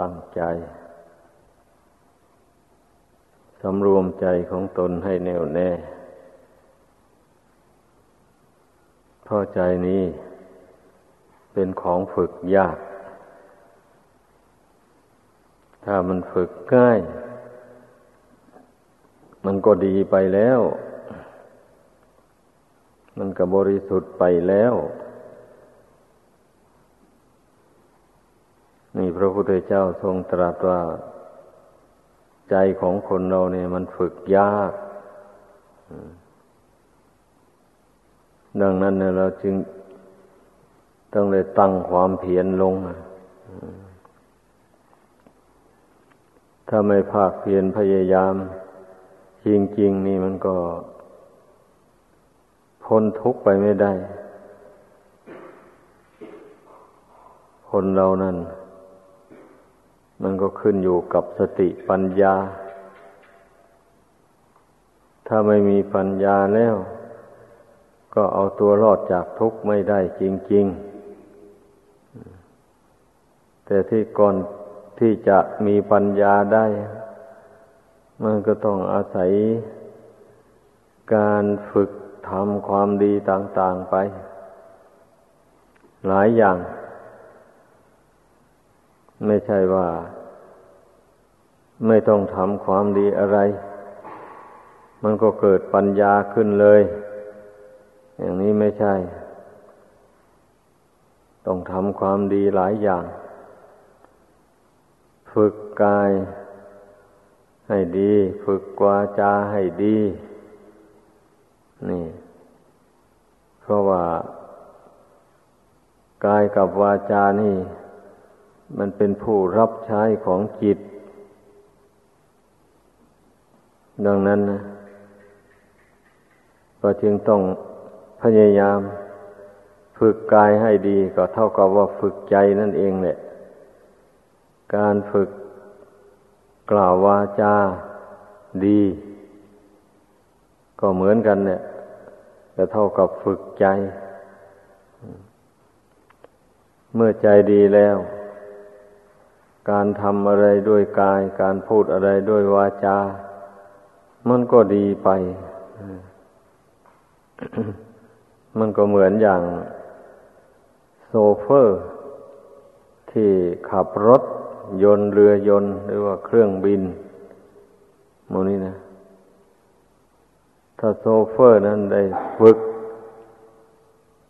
ตั้งใจสำรวมใจของตนให้แน่วแน่เพราะใจนี้เป็นของฝึกยาก ถ้ามันฝึกง่าย มันก็ดีไปแล้ว มันก็บริสุทธิ์ไปแล้ว นี่พระพุทธเจ้าทรงตรัสว่า ใจของคนเราเนี่ยมันฝึกยาก ดังนั้นเนี่ยเราจึงต้องเลยตั้งความเพียรลง ถ้าไม่ภาคเพียรพยายาม จริงๆนี่มันก็พ้นทุกข์ไปไม่ได้ คนเรานั่น มันก็ขึ้นอยู่กับสติปัญญา ถ้าไม่มีปัญญาแล้ว ก็เอาตัวรอดจากทุกข์ไม่ได้จริง ๆ แต่ที่ก่อนที่จะมีปัญญาได้ มันก็ต้องอาศัยการฝึกทำความดีต่าง ๆไป หลายอย่าง ไม่ใช่ว่า ไม่ต้องทำความดีอะไร มันก็เกิดปัญญาขึ้นเลย อย่างนี้ไม่ใช่ ต้องทำความดีหลายอย่าง ฝึกกายให้ดี ฝึกวาจาให้ดี นี่ เพราะว่ากายกับวาจานี่ มันเป็นผู้รับใช้ของจิต ดังนั้นนะก็จึงต้องพยายาม ฝึกกายให้ดีก็เท่ากับว่าฝึกใจนั่นเองแหละ การฝึกกล่าววาจาดี ก็เหมือนกันเนี่ยก็เท่ากับฝึกใจ เมื่อใจดีแล้ว การทำอะไรด้วยกาย การพูดอะไรด้วยวาจา มันก็ดีไป มันก็เหมือนอย่างโซเฟอร์ ที่ขับรถยนต์เรือยนต์หรือว่าเครื่องบินโมนี้นะ ถ้าโซเฟอร์นั้นได้ฝึก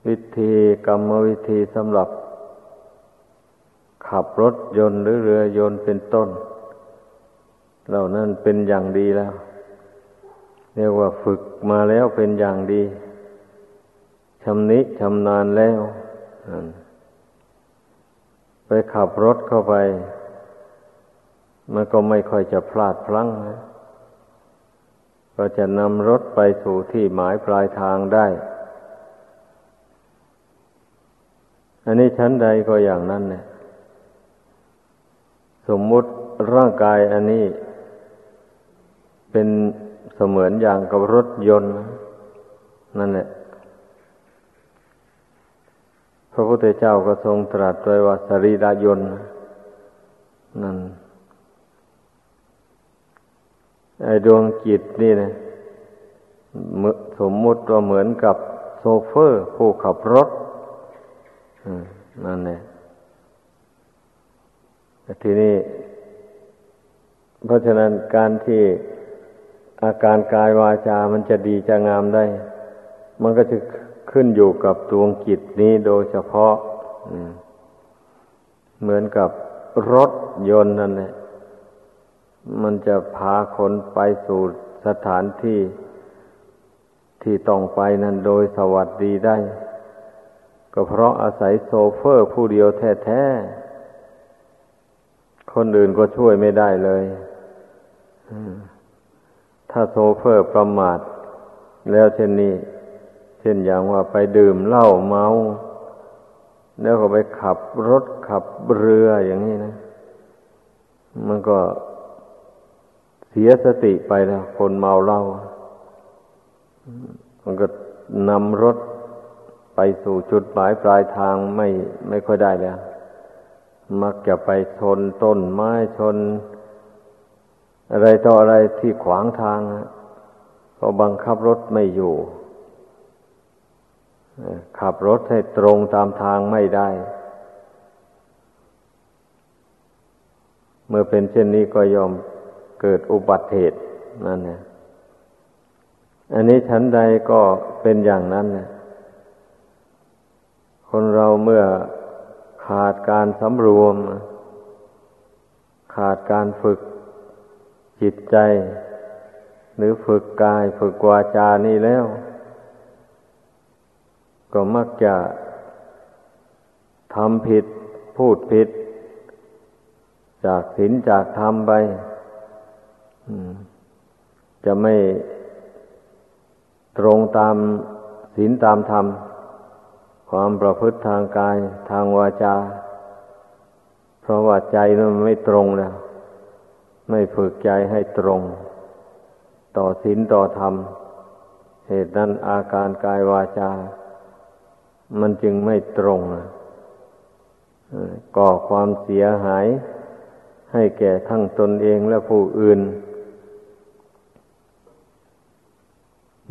วิธีกรรมวิธีสำหรับ ขับรถยนต์หรือเรือยนต์เป็นต้น เหล่านั้นเป็นอย่างดีแล้ว เรียกว่าฝึกมาแล้วเป็นอย่างดีชำนิชำนาญแล้วไปขับรถเข้าไปมันก็ไม่ค่อยจะพลาดพลั้งนะก็จะนำรถไปสู่ที่หมายปลายทางได้ อันนี้ชั้นใดก็อย่างนั้นเนี่ย สมมุติร่างกายอันนี้เป็นเสมือนอย่างกับรถยนต์ นั่นแหละ พระพุทธเจ้าก็ทรงตรัสไว้ว่าสรีระยนต์นั่นไอดวงจิตนี่นะสมมุติว่าเหมือนกับโซเฟอร์ผู้ขับรถนั่นแหละ ทีนี้ เพราะฉะนั้นการที่อาการกายวาจามันจะดีจะงามได้ มันก็จะขึ้นอยู่กับดวงจิตนี้โดยเฉพาะเหมือนกับรถยนต์นั่นแหละมันจะพาคนไปสู่สถานที่ที่ต้องไปนั้นโดยสวัสดีได้ ก็เพราะอาศัยโซเฟอร์ผู้เดียวแท้ๆ คนอื่นก็ช่วยไม่ได้เลยถ้าโซเฟอร์ประมาท แล้วเช่นนี้เช่นอย่างว่าไปดื่มเหล้าเมา แล้วก็ไปขับรถขับเรืออย่างนี้นะ มันก็เสียสติไปแล้วคนเมาเหล้ามันก็นำรถไปสู่จุดหมายปลายทางไม่ไม่ค่อยได้แล้ว มักจะไปชนต้นไม้ชน อะไรต่ออะไรที่ขวางทางก็บังคับรถไม่อยู่ขับรถให้ตรงตามทางไม่ได้ เมื่อเป็นเช่นนี้ก็ยอมเกิดอุบัติเหตุนั่นเนี่ยอันนี้ชั้นใดก็เป็นอย่างนั้นเนี่ยคนเราเมื่อ ขาดการสำรวม ขาดการฝึกจิตใจ หรือฝึกกายฝึกวาจานี่แล้ว ก็มักจะทำผิดพูดผิด จากศีลจากธรรมไปจะไม่ตรงตามศีลตามธรรม ความประพฤติทางกายทางวาจา เพราะว่าใจมันไม่ตรงแล้ว ไม่ฝึกใจให้ตรง ต่อศีลต่อธรรม เหตุนั้นอาการกายวาจา มันจึงไม่ตรงก่อความเสียหาย ให้แก่ทั้งตนเองและผู้อื่น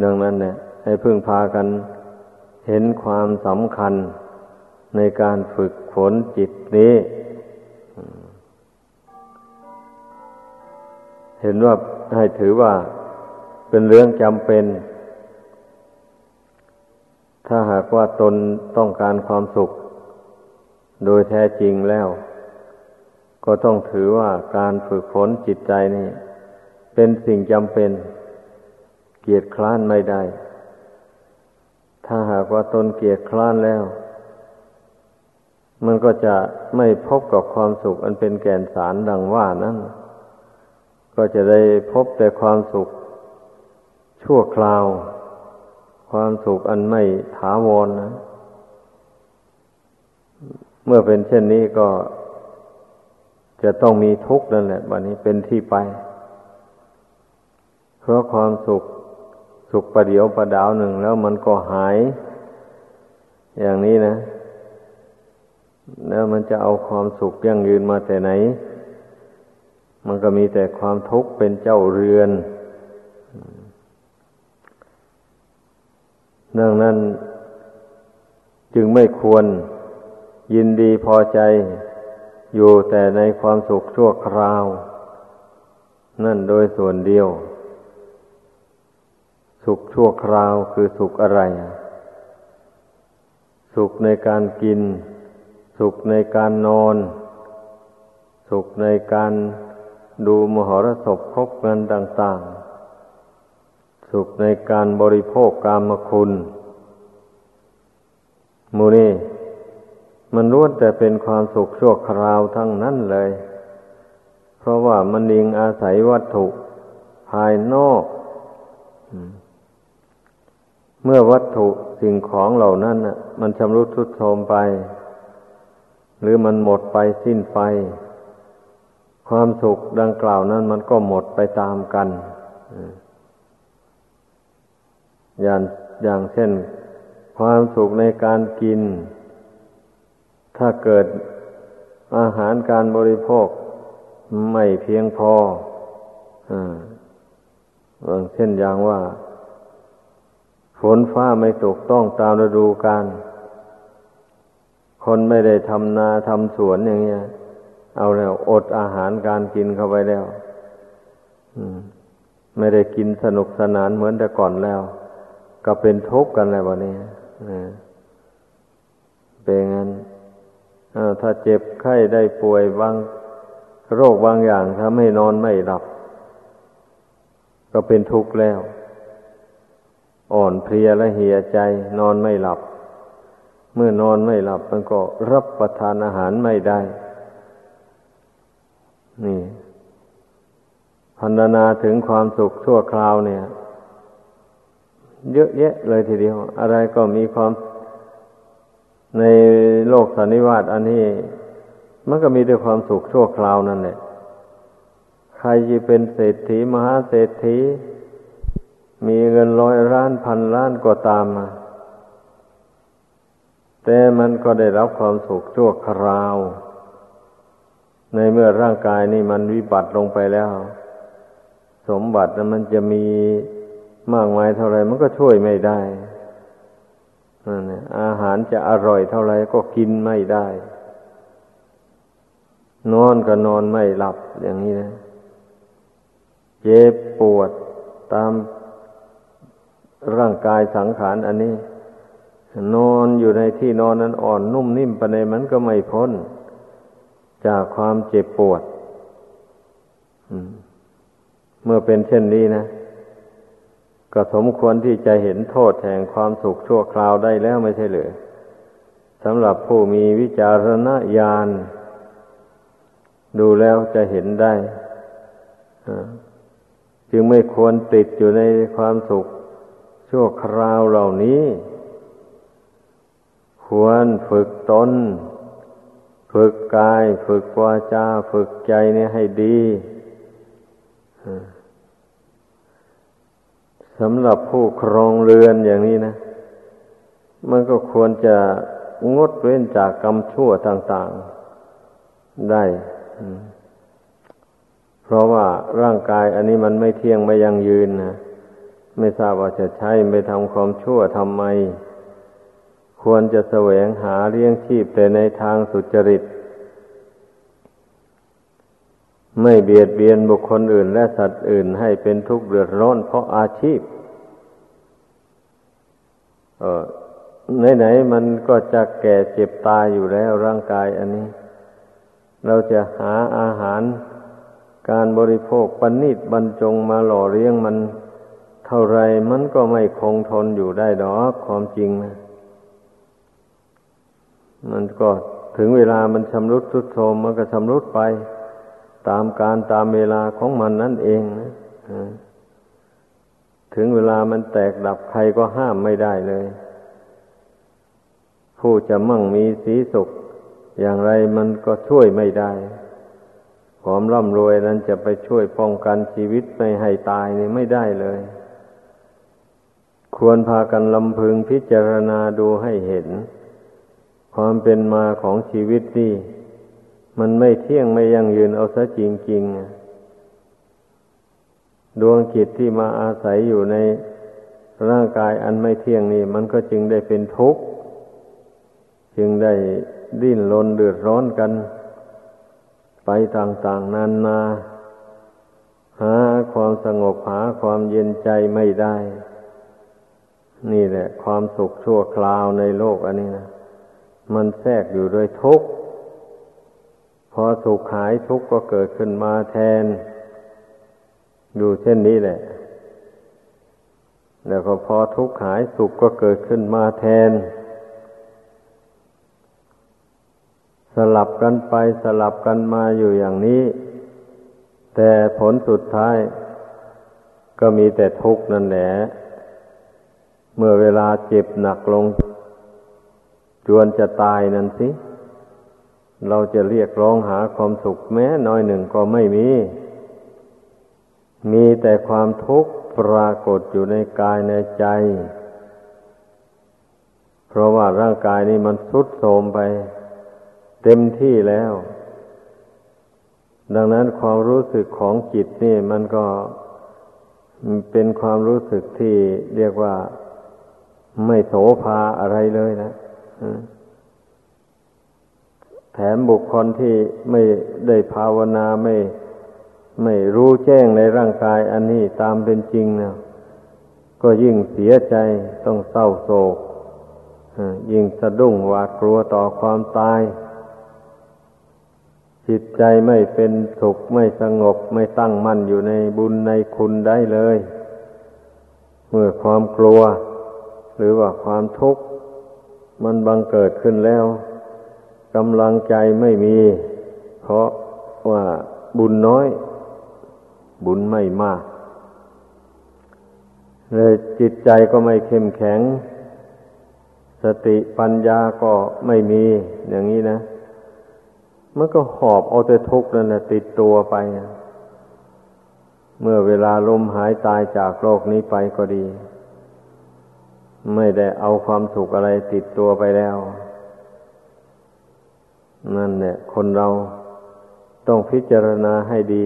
ดังนั้นเนี่ยให้พึ่งพากันเเห็นความสำคัญในการฝึกฝนจิตนี้ เห็นว่าให้ถือว่าเป็นเรื่องจำเป็น ถ้าหากว่าตนต้องการความสุข โดยแท้จริงแล้ว ก็ต้องถือว่าการฝึกฝนจิตใจนี่ เป็นสิ่งจำเป็น เกียรติคร้านไม่ได้ ถ้าหากว่าตนเกียดคร้านแล้ว มันก็จะไม่พบกับความสุขอันเป็นแก่นสารดังว่านั้น ก็จะได้พบแต่ความสุข ชั่วคราว ความสุขอันไม่ถาวรนนะเมื่อเป็นเช่นนี้ก็จะต้องมีทุกข์นั่นแหละบัดนี้เป็นที่ไป เพราะความสุข สุขประเดียวประดาวหนึ่งแล้วมันก็หาย อย่างนี้นะ แล้วมันจะเอาความสุขยั่งยืนมาแต่ไหน มันก็มีแต่ความทุกข์เป็นเจ้าเรือนดังนั้นจึงไม่ควรยินดีพอใจอยู่แต่ในความสุขชั่วคราว นั่นโดยส่วนเดียว สุขชั่วคราวคือสุขอะไร สุขในการกิน สุขในการนอน สุขในการดูมหรสพคบเงินต่าง ๆ สุขในการบริโภคกามคุณมูนี่มันล้วนแต่เป็นความสุขชั่วคราวทั้งนั้นเลย เพราะว่ามันยิงอาศัยวัตถุภายนอก เมื่อวัตถุสิ่งของเหล่านั้นน่ะ มันชำรุดทรุดโทรมไป หรือมันหมดไปสิ้นไป ความสุขดังกล่าวนั้น มันก็หมดไปตามกันอย่างอย่างเช่น ความสุขในการกิน ถ้าเกิดอาหารการบริโภคไม่เพียงพออย่างเช่นอย่างว่า ฝนฟ้าไม่ตกต้องตามฤดูกาลคนไม่ได้ทำนาทำสวนอย่างเงี้ย เอาแล้วอดอาหารการกินเข้าไปแล้วไม่ได้กินสนุกสนานเหมือนแต่ก่อนแล้ว ก็เป็นทุกข์กันแล้ววันนี้เป็นงั้นถ้าเจ็บไข้ได้ป่วยบางโรคบางอย่างทำให้นอนไม่หลับ ก็เป็นทุกข์แล้ว อ่อนเพลียและเหียใจ นอนไม่หลับ เมื่อนอนไม่หลับมันก็รับประทานอาหารไม่ได้ นี่พันนาถึงความสุขชั่วคราวเนี่ย เยอะแยะเลยทีเดียว อะไรก็มีความในโลกสันนิวาตอันนี้ มันก็มีแต่ความสุขชั่วคราวนั่นแหละใครจะเป็นเศรษฐีมหาเศรษฐี มีเงินร้อยล้านพันล้านก็ตามมาแต่มันก็ได้รับความสุขชั่วคราว ในเมื่อร่างกายนี่มันวิบัติลงไปแล้ว สมบัตินั้นมันจะมีมากมายเท่าไรมันก็ช่วยไม่ได้นั่นอาหารจะอร่อยเท่าไรก็กินไม่ได้ นอนก็นอนไม่หลับอย่างนี้นะ เจ็บปวดตาม ร่างกายสังขารอันนี้ นอนอยู่ในที่นอนนั้นอ่อนนุ่มนิ่มไปในมันก็ไม่พ้น จากความเจ็บปวดเมื่อเป็นเช่นนี้นะก็สมควรที่จะเห็นโทษแห่งความสุขชั่วคราวได้แล้วไม่ใช่หรือสำหรับผู้มีวิจารณญาณดูแล้วจะเห็นได้ จึงไม่ควรติดอยู่ในความสุข ชั่วคราวเหล่านี้ ควรฝึกตน ฝึกกาย ฝึกวาจา ฝึกใจเนี่ยให้ดีสำหรับผู้ครองเรือนอย่างนี้นะ มันก็ควรจะงดเว้นจากกรรมชั่วต่าง ๆได้ เพราะว่าร่างกายอันนี้มันไม่เที่ยงไม่ยังยืนนะ ไม่ทราบว่าจะใช้ไปทำความชั่วทำไม ควรจะแสวงหาเลี้ยงชีพแต่ในทางสุจริต ไม่เบียดเบียนบุคคลอื่นและสัตว์อื่นให้เป็นทุกข์เดือดร้อนเพราะอาชีพ เออไหนๆมันก็จะแก่เจ็บตายอยู่แล้วร่างกายอันนี้ เราจะหาอาหารการบริโภคปณิตบรรจงมาหล่อเลี้ยงมัน เท่าไรมันก็ไม่คงทนอยู่ได้ดอกความจริงนะมันก็ถึงเวลามันชำรุดทุดโทรมมันก็ชำรุดไป ตามการตามเวลาของมันนั่นเองนะถึงเวลามันแตกดับใครก็ห้ามไม่ได้เลย ผู้จะมั่งมีสีสุข อย่างไรมันก็ช่วยไม่ได้ความร่ำรวยนั้นจะไปช่วยป้องกันชีวิตไม่ให้ตายนี่ไม่ได้เลย ควรพากันลำพึงพิจารณาดูให้เห็น ความเป็นมาของชีวิตนี่ มันไม่เที่ยงไม่ยั่งยืนเอาซะจริงๆ ดวงจิตที่มาอาศัยอยู่ในร่างกายอันไม่เที่ยงนี่ มันก็จึงได้เป็นทุกข์ จึงได้ดิ้นรนเดือดร้อนกัน ไปต่างๆ นานา หาความสงบหาความเย็นใจไม่ได้ นี่แหละ ความสุขชั่วคราวในโลกอันนี้นะมันแทรกอยู่ด้วยทุกข์พอสุขหายทุกข์ก็เกิดขึ้นมาแทน อยู่เช่นนี้แหละ แล้วก็พอทุกข์หายสุขก็เกิดขึ้นมาแทน สลับกันไปสลับกันมาอยู่อย่างนี้ แต่ผลสุดท้าย ก็มีแต่ทุกข์นั่นแหละ เมื่อเวลาเจ็บหนักลง จวนจะตายนั่นสิ เราจะเรียกร้องหาความสุขแม้น้อยหนึ่งก็ไม่มี มีแต่ความทุกข์ปรากฏอยู่ในกายในใจ เพราะว่าร่างกายนี้มันทุดโทรมไป เต็มที่แล้ว ดังนั้นความรู้สึกของจิตนี่มันก็เป็นความรู้สึกที่เรียกว่า ไม่โสภาอะไรเลยนะแถมบุคคลที่ไม่ได้ภาวนาไม่ไม่รู้แจ้งในร่างกายอันนี้ตามเป็นจริงนะก็ยิ่งเสียใจต้องเศร้าโศกยิ่งสะดุ้งหวาดกลัวต่อความตาย จิตใจไม่เป็นสุขไม่สงบไม่ตั้งมั่นอยู่ในบุญในคุณได้เลย เมื่อความกลัว หรือว่าความทุกข์มันบังเกิดขึ้นแล้วกำลังใจไม่มี เพราะว่าบุญน้อย บุญไม่มาก เลยจิตใจก็ไม่เข้มแข็ง สติปัญญาก็ไม่มี อย่างนี้นะ มันก็หอบเอาแต่ทุกข์นั่นแหละติดตัวไป เมื่อเวลาลมหายตายจากโลกนี้ไปก็ดี ไม่ได้เอาความสุขอะไรติดตัวไปแล้ว นั่นเนี่ยคนเราต้องพิจารณาให้ดี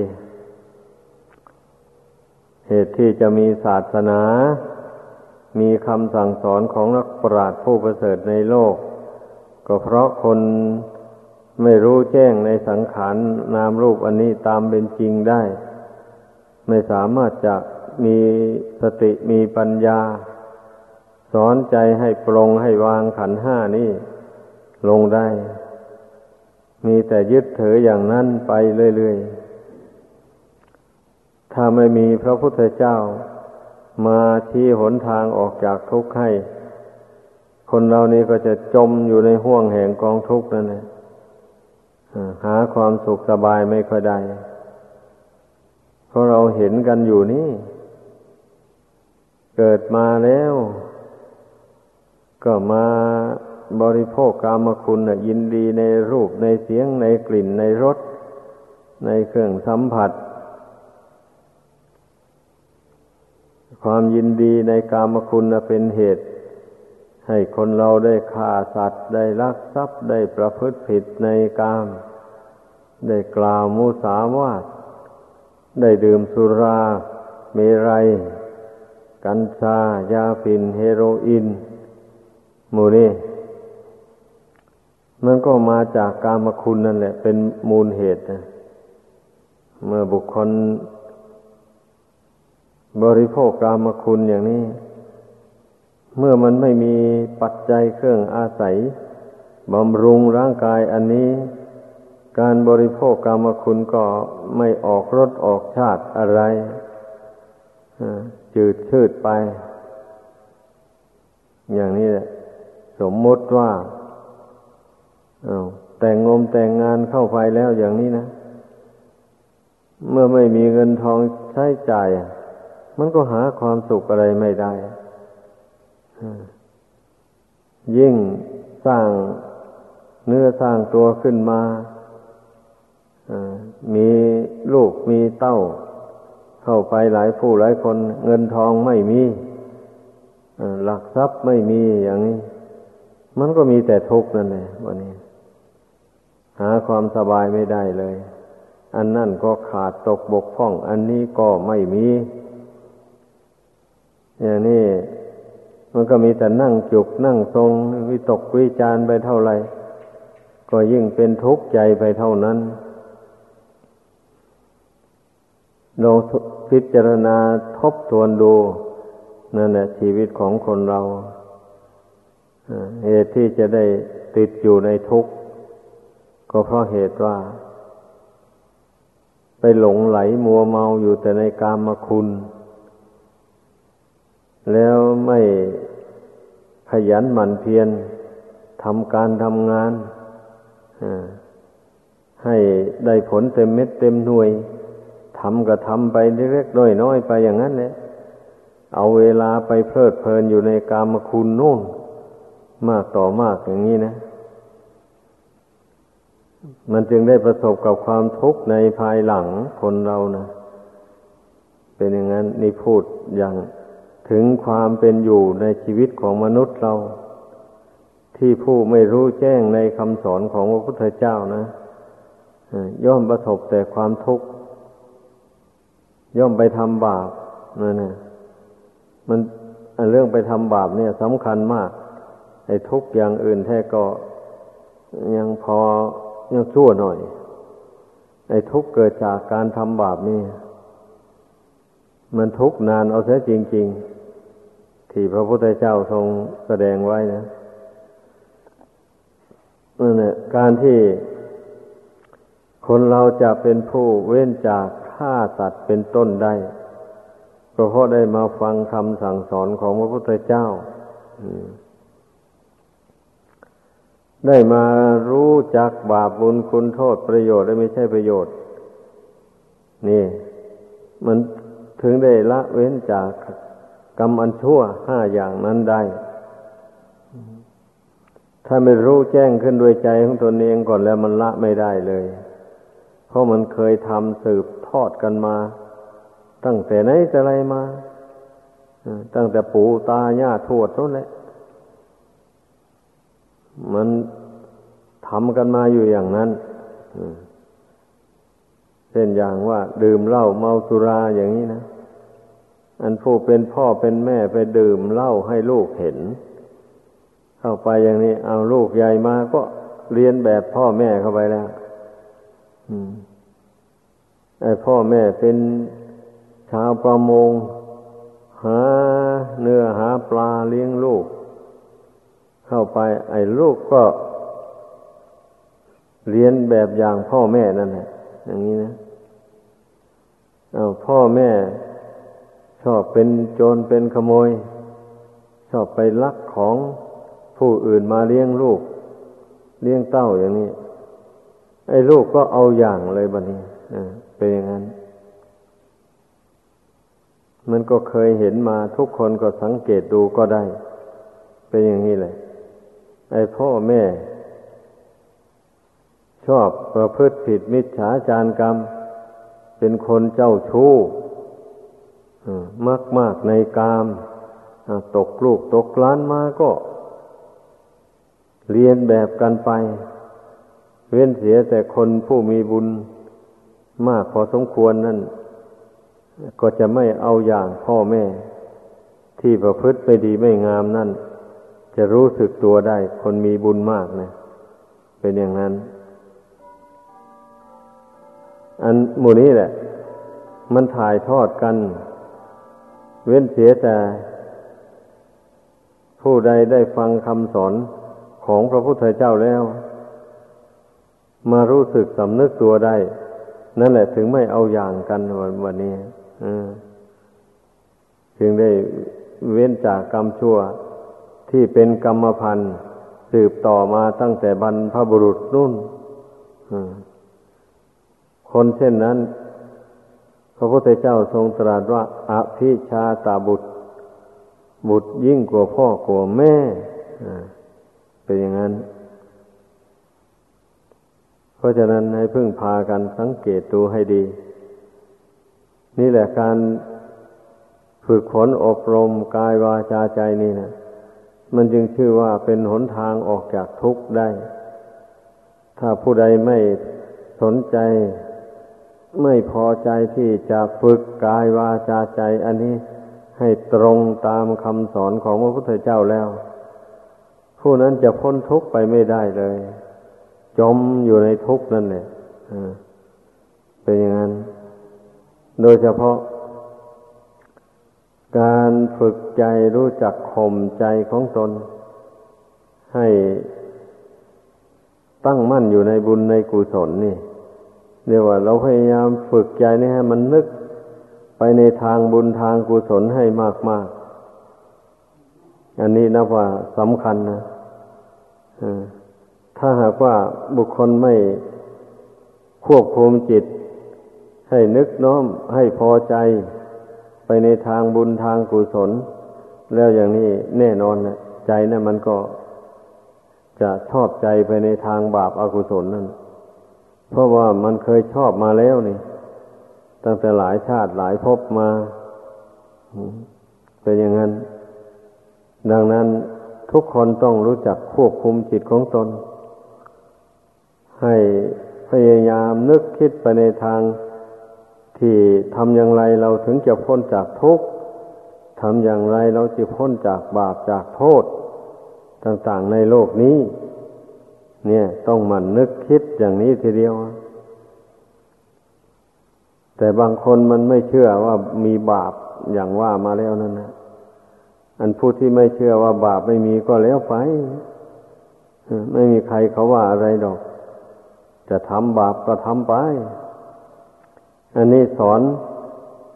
เหตุที่จะมีศาสนา มีคำสั่งสอนของนักปราชญ์ผู้ประเสริฐในโลก ก็เพราะคนไม่รู้แจ้งในสังขารนามรูปอันนี้ตามเป็นจริงได้ ไม่สามารถจะมีสติมีปัญญา สอนใจให้ปรงให้วางขันห้านี้ลงได้ มีแต่ยึดถืออย่างนั้นไปเรื่อยๆ ถ้าไม่มีพระพุทธเจ้า มาชี้หนทางออกจากทุกข์ให้ คนเรานี้ก็จะจมอยู่ในห่วงแห่งกองทุกข์นั่นแหละหาความสุขสบายไม่ค่อยได้ เพราะเราเห็นกันอยู่นี่ เกิดมาแล้ว ก็มาบริโภคกามคุณนะยินดีในรูปในเสียงในกลิ่นในรสในเครื่องสัมผัส ความยินดีในกามคุณนะเป็นเหตุ ให้คนเราได้ฆ่าสัตว์ ได้ลักทรัพย์ได้ประพฤติผิดในกาม ได้กล่าวมุสาวาทได้ดื่มสุรา เมรัย กัญชายาฝิ่นเฮโรอีน มูนี่มันก็มาจากกามคุณนั่นแหละ เป็นมูลเหตุนะเมื่อบุคคล บริโภคกามคุณอย่างนี้ เมื่อมันไม่มีปัจจัยเครื่องอาศัยบำรุงร่างกายอันนี้ การบริโภคกามคุณก็ไม่ออกรสออกชาติอะไรจืดชืดไป อย่างนี้แหละ สมมติว่าอาแต่งงมแต่งงานเข้าไปแล้วอย่างนี้นะ เมื่อไม่มีเงินทองใช้จ่าย มันก็หาความสุขอะไรไม่ได้ ยิ่งสร้างเนื้อสร้างตัวขึ้นมามีลูกมีเต้า เข้าไปหลายผู้หลายคน เงินทองไม่มีหลักทรัพย์ไม่มีอย่างนี้ มันก็มีแต่ทุกข์นั่นแหละวันนี้ หาความสบายไม่ได้เลย อันนั่นก็ขาดตกบกพร่อง อันนี้ก็ไม่มีอย่างนี้มันก็มีแต่นั่งจุกนั่งทรง วิตกวิจารไปเท่าไหร่ก็ยิ่งเป็นทุกข์ใจไปเท่านั้นเราพิจารณาทบทวนดูนั่นแหละชีวิตของคนเรา เหตุที่จะได้ติดอยู่ในทุกข์ ก็เพราะเหตุว่า ไปหลงไหลมัวเมาอยู่แต่ในกามคุณ แล้วไม่ขยันหมั่นเพียรทำการทำงานให้ได้ผลเต็มเม็ดเต็มหน่วยทำก็ทำไปเล็กๆน้อยๆไปอย่างนั้นแหละเอาเวลาไปเพลิดเพลินอยู่ในกามคุณนู่น มากต่อมากอย่างนี้นะ มันจึงได้ประสบกับความทุกข์ในภายหลังคนเรานะเป็นอย่างนั้นนี่พูดอย่างถึงความเป็นอยู่ในชีวิตของมนุษย์เรา ที่ผู้ไม่รู้แจ้งในคำสอนของพระพุทธเจ้านะย่อมประสบแต่ความทุกข์ ย่อมไปทำบาปนั่นนะมันเรื่องไปทำบาปเนี่ยสำคัญมาก ไอ้ทุกอย่างอื่นแท้ก็ยังพอยังชั่วหน่อย ไอ้ทุกเกิดจากการทำบาปนี่ มันทุกนานเอาเสียจริง ๆ ที่พระพุทธเจ้าทรงแสดงไว้นะนั่นแหละการที่คนเราจะเป็นผู้เว้นจากฆ่าสัตว์เป็นต้นได้ก็เพราะได้มาฟังคำสั่งสอนของพระพุทธเจ้า อืม ได้มารู้จักบาปบุญคุณโทษประโยชน์และไม่ใช่ประโยชน์ นี่ มันถึงได้ละเว้นจากกรรมอันชั่วห้าอย่างนั้นได้ ถ้าไม่รู้แจ้งขึ้นด้วยใจของตนเองก่อนแล้วมันละไม่ได้เลย เพราะมันเคยทำสืบทอดกันมา ตั้งแต่ไหนแต่ไรมา ตั้งแต่ปู่ตาย่าทวดนั่นแหละ มันทำกันมาอยู่อย่างนั้นเช่นอย่างว่าดื่มเหล้าเมาสุราอย่างนี้นะอันผู้เป็นพ่อเป็นแม่ไปดื่มเหล้าให้ลูกเห็น เข้าไปอย่างนี้ เอาลูกใหญ่มาก็เรียนแบบพ่อแม่เข้าไปแล้วไอ้พ่อแม่เป็นชาวประมง หาเนื้อหาปลาเลี้ยงลูก เข้าไป ไอ้ลูกก็เรียนแบบอย่างพ่อแม่นั่นแหละอย่างนี้นะเอาพ่อแม่ชอบเป็นโจรเป็นขโมย ชอบไปลักของผู้อื่นมาเลี้ยงลูก เลี้ยงเต้าอย่างนี้ ไอ้ลูกก็เอาอย่างเลยบัดนี้เป็นอย่างนั้น มันก็เคยเห็นมาทุกคนก็สังเกตดูก็ได้ เป็นอย่างนี้เลย ไอ้พ่อแม่ ชอบประพฤติผิดมิจฉาจารกรรม เป็นคนเจ้าชู้มากมากในกามตกลูกตกล้านมาก็ เรียนแบบกันไป เว้นเสียแต่คนผู้มีบุญมากพอสมควรนั่น ก็จะไม่เอาอย่างพ่อแม่ ที่ประพฤติไม่ดีไม่งามนั่น จะรู้สึกตัวได้ คนมีบุญมากนะ เป็นอย่างนั้น อันหมู่นี้แหละ มันถ่ายทอดกัน เว้นเสียแต่ ผู้ใดได้ฟังคำสอนของพระพุทธเจ้าแล้ว มารู้สึกสำนึกตัวได้ นั่นแหละถึงไม่เอาอย่างกันวันวันนี้ถึงได้เว้นจากกรรมชั่ว ที่เป็นกรรมพันธ์สืบต่อมาตั้งแต่บรรพบุรุษนุ่นคนเช่นนั้น พระพุทธเจ้าทรงตรัสว่าอภิชาตาบุตร บุตรยิ่งกว่าพ่อกว่าแม่เป็นอย่างนั้น เพราะฉะนั้นให้พึ่งพากันสังเกตดูให้ดี นี่แหละการฝึกฝนอบรมกายวาจาใจนี่นะ มันจึงชื่อว่าเป็นหนทางออกจากทุกข์ได้ ถ้าผู้ใดไม่สนใจ ไม่พอใจที่จะฝึกกายวาจาใจ อันนี้ให้ตรงตามคำสอนของพระพุทธเจ้าแล้ว ผู้นั้นจะพ้นทุกข์ไปไม่ได้เลย จมอยู่ในทุกข์นั่นแหละเป็นอย่างนั้น โดยเฉพาะ การฝึกใจรู้จักข่มใจของตน ให้ตั้งมั่นอยู่ในบุญในกุศลนี่เรียกว่าเราพยายามฝึกใจนี่ให้มันนึกไปในทางบุญทางกุศลให้มากมากอันนี้นับว่าสำคัญนะถ้าหากว่าบุคคลไม่ควบคุมจิต ให้นึกน้อมให้พอใจ ไปในทางบุญทางกุศล แล้วอย่างนี้แน่นอนนะใจนะ่ะมันก็จะชอบใจไปในทางบาปอากุศลนั่น เพราะว่ามันเคยชอบมาแล้วนี่ ตั้งแต่หลายชาติหลายภพมาเป็นอย่างนั้น ดังนั้นทุกคนต้องรู้จักควบคุมจิตของตน ให้พยายามนึกคิดไปในทาง ที่ทำอย่างไรเราถึงจะพ้นจากทุกข์ทำอย่างไรเราจะพ้นจากบาปจากโทษ ต่างๆในโลกนี้ เนี่ยต้องมันนึกคิดอย่างนี้ทีเดียว แต่บางคนมันไม่เชื่อว่ามีบาปอย่างว่ามาแล้วนั่นนะอันผู้ที่ไม่เชื่อว่าบาปไม่มีก็แล้วไป ไม่มีใครเขาว่าอะไรดอก จะทำบาปก็ทำไป อันนี้สอน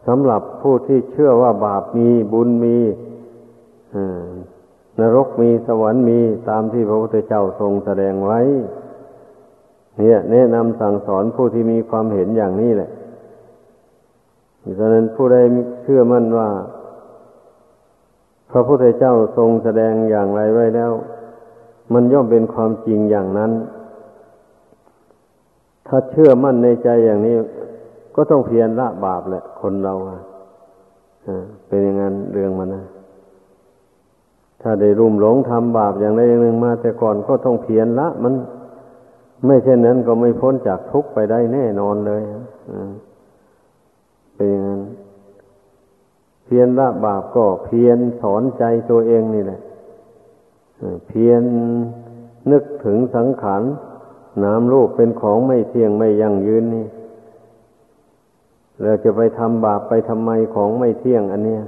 สำหรับผู้ที่เชื่อว่าบาปมีบุญมีนรกมีสวรรค์มีตามที่พระพุทธเจ้าทรงแสดงไว้ เนี่ย แนะนำสั่งสอนผู้ที่มีความเห็นอย่างนี้แหละดังนั้นผู้ใดเชื่อมั่นว่า พระพุทธเจ้าทรงแสดงอย่างไรไว้แล้ว มันย่อมเป็นความจริงอย่างนั้น ถ้าเชื่อมั่นในใจอย่างนี้ ก็ต้องเพียรละบาปแหละ คนเราอะเป็นอย่างนั้นเรื่องมันนะถ้าได้รุ่มหลงทำบาปอย่างใดอย่างหนึ่งมา แต่ก่อนก็ต้องเพียรละ มัน ไม่เช่นนั้นก็ไม่พ้นจากทุกข์ไปได้แน่นอนเลยเป็นอย่างนั้น เพียรละบาปก็เพียรสอนใจตัวเองนี่แหละเพียรนึกถึงสังขารน้ำลูกเป็นของไม่เที่ยงไม่ยั่งยืนนี่ เราจะไปทำบาปไปทำไมของไม่เที่ยงอันเนี้ย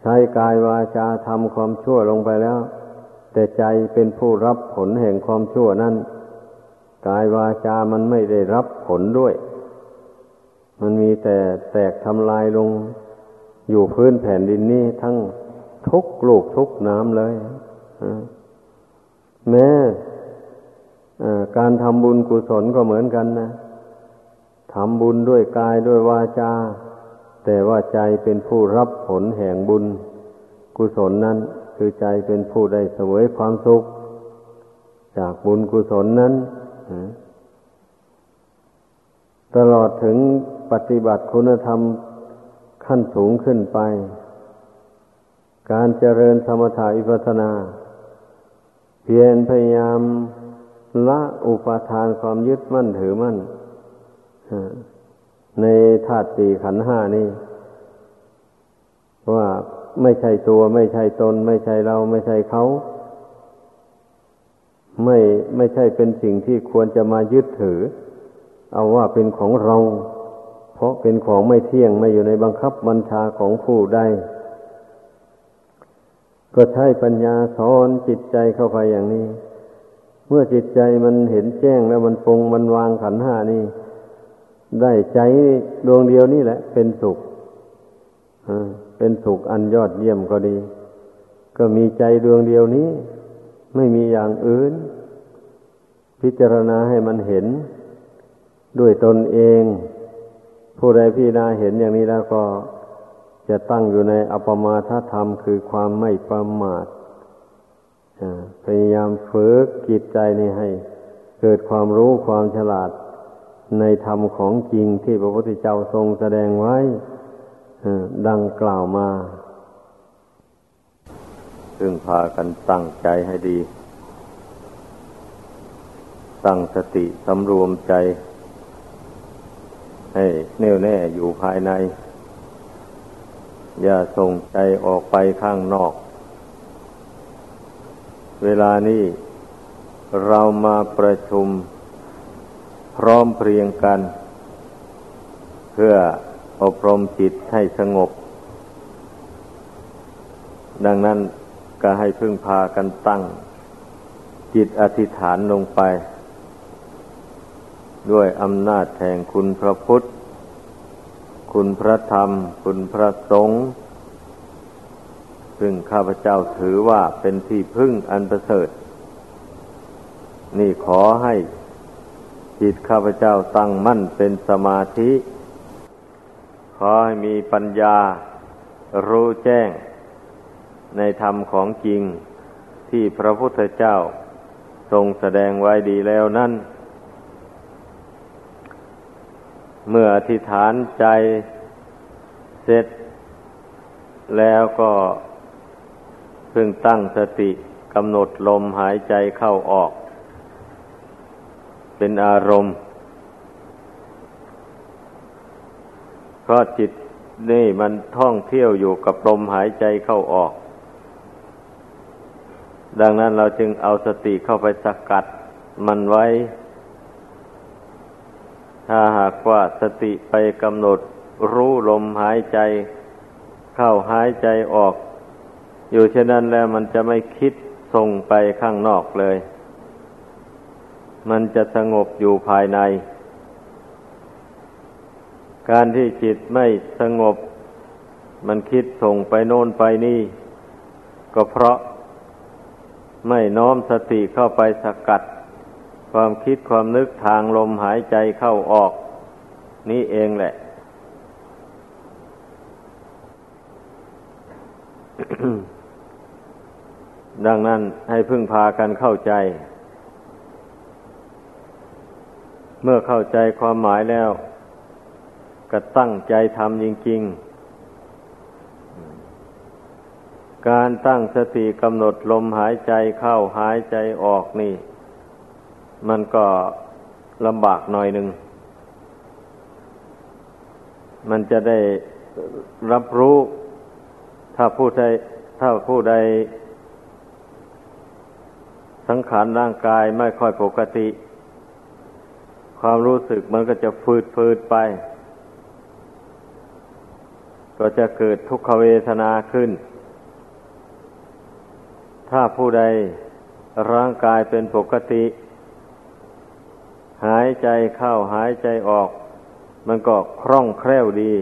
ใช้กายวาจาทำความชั่วลงไปแล้ว แต่ใจเป็นผู้รับผลแห่งความชั่วนั้นกายวาจามันไม่ได้รับผลด้วย มันมีแต่แตกทำลายลง อยู่พื้นแผ่นดินนี้ทั้งทุกลูกทุกน้ำเลยแม้การทำบุญกุศลก็เหมือนกันนะ ทำบุญด้วยกายด้วยวาจา แต่ว่าใจเป็นผู้รับผลแห่งบุญ กุศลนั้น คือใจเป็นผู้ได้เสวยความสุข จากบุญกุศลนั้น ตลอดถึงปฏิบัติคุณธรรมขั้นสูงขึ้นไป การเจริญธรรมถาอิปัสนา เพียรพยายามละอุปาทานความยึดมั่นถือมั่น ในธาตุสี่ขันห้านี่ว่าไม่ใช่ตัวไม่ใช่ตน ไม่ใช่เราไม่ใช่เขา ไม่ไม่ใช่เป็นสิ่งที่ควรจะมายึดถือ เอาว่าเป็นของเรา เพราะเป็นของไม่เที่ยงไม่อยู่ในบังคับบัญชาของผู้ใดก็ใช้ปัญญาสอนจิตใจเข้าไปอย่างนี้ เมื่อจิตใจมันเห็นแจ้งแล้วมันปรงมันวางขันห้านี่ ได้ใจดวงเดียวนี่แหละ เป็นสุขเป็นสุขอันยอดเยี่ยมก็ดี ก็มีใจดวงเดียวนี้ ไม่มีอย่างอื่น พิจารณาให้มันเห็น ด้วยตนเอง ผู้ใดพิจารณาเห็นอย่างนี้แล้วก็จะตั้งอยู่ในอปมาทธรรมคือความไม่ประมาทพยายามฝึกจิตใจนี้ให้ เกิดความรู้ความฉลาด ในธรรมของจริงที่พระพุทธเจ้าทรงแสดงไว้ดังกล่าวมา ซึ่งพากันตั้งใจให้ดี ตั้งสติสำรวมใจ ให้แน่วแน่อยู่ภายใน อย่าส่งใจออกไปข้างนอก เวลานี้เรามาประชุม พร้อมเพรียงกัน เพื่ออบรมจิตให้สงบ ดังนั้นก็ให้พึ่งพากันตั้ง จิตอธิษฐานลงไป ด้วยอำนาจแห่งคุณพระพุทธ คุณพระธรรม คุณพระสงฆ์ซึ่งข้าพเจ้าถือว่าเป็นที่พึ่งอันประเสริฐ นี่ขอให้ จิตข้าพเจ้าตั้งมั่นเป็นสมาธิ ขอให้มีปัญญารู้แจ้ง ในธรรมของจริงที่พระพุทธเจ้าทรงแสดงไว้ดีแล้วนั่น เมื่ออธิษฐานใจเสร็จ แล้วก็เพิ่งตั้งสติกำหนดลมหายใจเข้าออก เป็นอารมณ์ เพราะจิตนี่มันท่องเที่ยวอยู่กับลมหายใจเข้าออก ดังนั้นเราจึงเอาสติเข้าไปสกัดมันไว้ ถ้าหากว่าสติไปกำหนดรู้ลมหายใจ เข้าหายใจออก อยู่เช่นนั้นแล้วมันจะไม่คิดส่งไปข้างนอกเลย มันจะสงบอยู่ภายใน การที่จิตไม่สงบ มันคิดส่งไปโน่นไปนี่ ก็เพราะไม่น้อมสติเข้าไปสกัด ความคิดความนึกทางลมหายใจเข้าออก นี่เองแหละดังนั้นให้พึ่งพากันเข้าใจ เมื่อเข้าใจความหมายแล้ว ก็ตั้งใจทำจริง ๆ การตั้งสติกำหนดลมหายใจเข้าหายใจออกนี่ มันก็ลำบากหน่อยหนึ่ง มันจะได้รับรู้ ถ้าผู้ใดถ้าผู้ใด สังขารร่างกายไม่ค่อยปกติ ความรู้สึกมันก็จะฟืดฟืดไป ก็จะเกิดทุกขเวทนาขึ้น ถ้าผู้ใดร่างกายเป็นปกติ หายใจเข้าหายใจออก มันก็คล่องแคล่วดี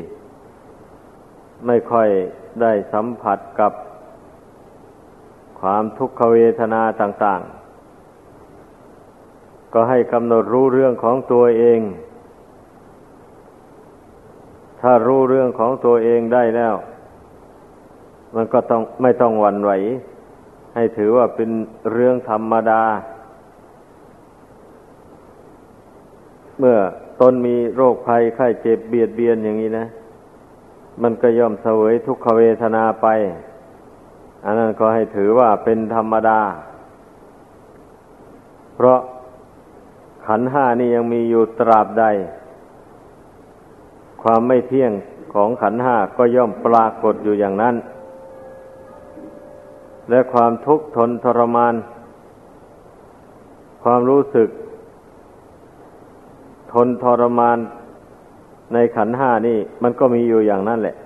ไม่ค่อยได้สัมผัสกับความทุกขเวทนาต่าง ๆ ก็ให้กำหนดรู้เรื่องของตัวเอง ถ้ารู้เรื่องของตัวเองได้แล้ว มันก็ต้องไม่ต้องหวั่นไหว ให้ถือว่าเป็นเรื่องธรรมดา เมื่อตนมีโรคภัยไข้เจ็บเบียดเบียนอย่างนี้นะ มันก็ย่อมเสวยทุกขเวทนาไป อันนั้นก็ให้ถือว่าเป็นธรรมดา เพราะ ขันห้านี่ยังมีอยู่ตราบใด ความไม่เที่ยงของขันห้าก็ย่อมปรากฏอยู่อย่างนั้น และความทุกข์ทนทรมาน ความรู้สึก ทนทรมานในขันห้านี่ มันก็มีอยู่อย่างนั้นแหละ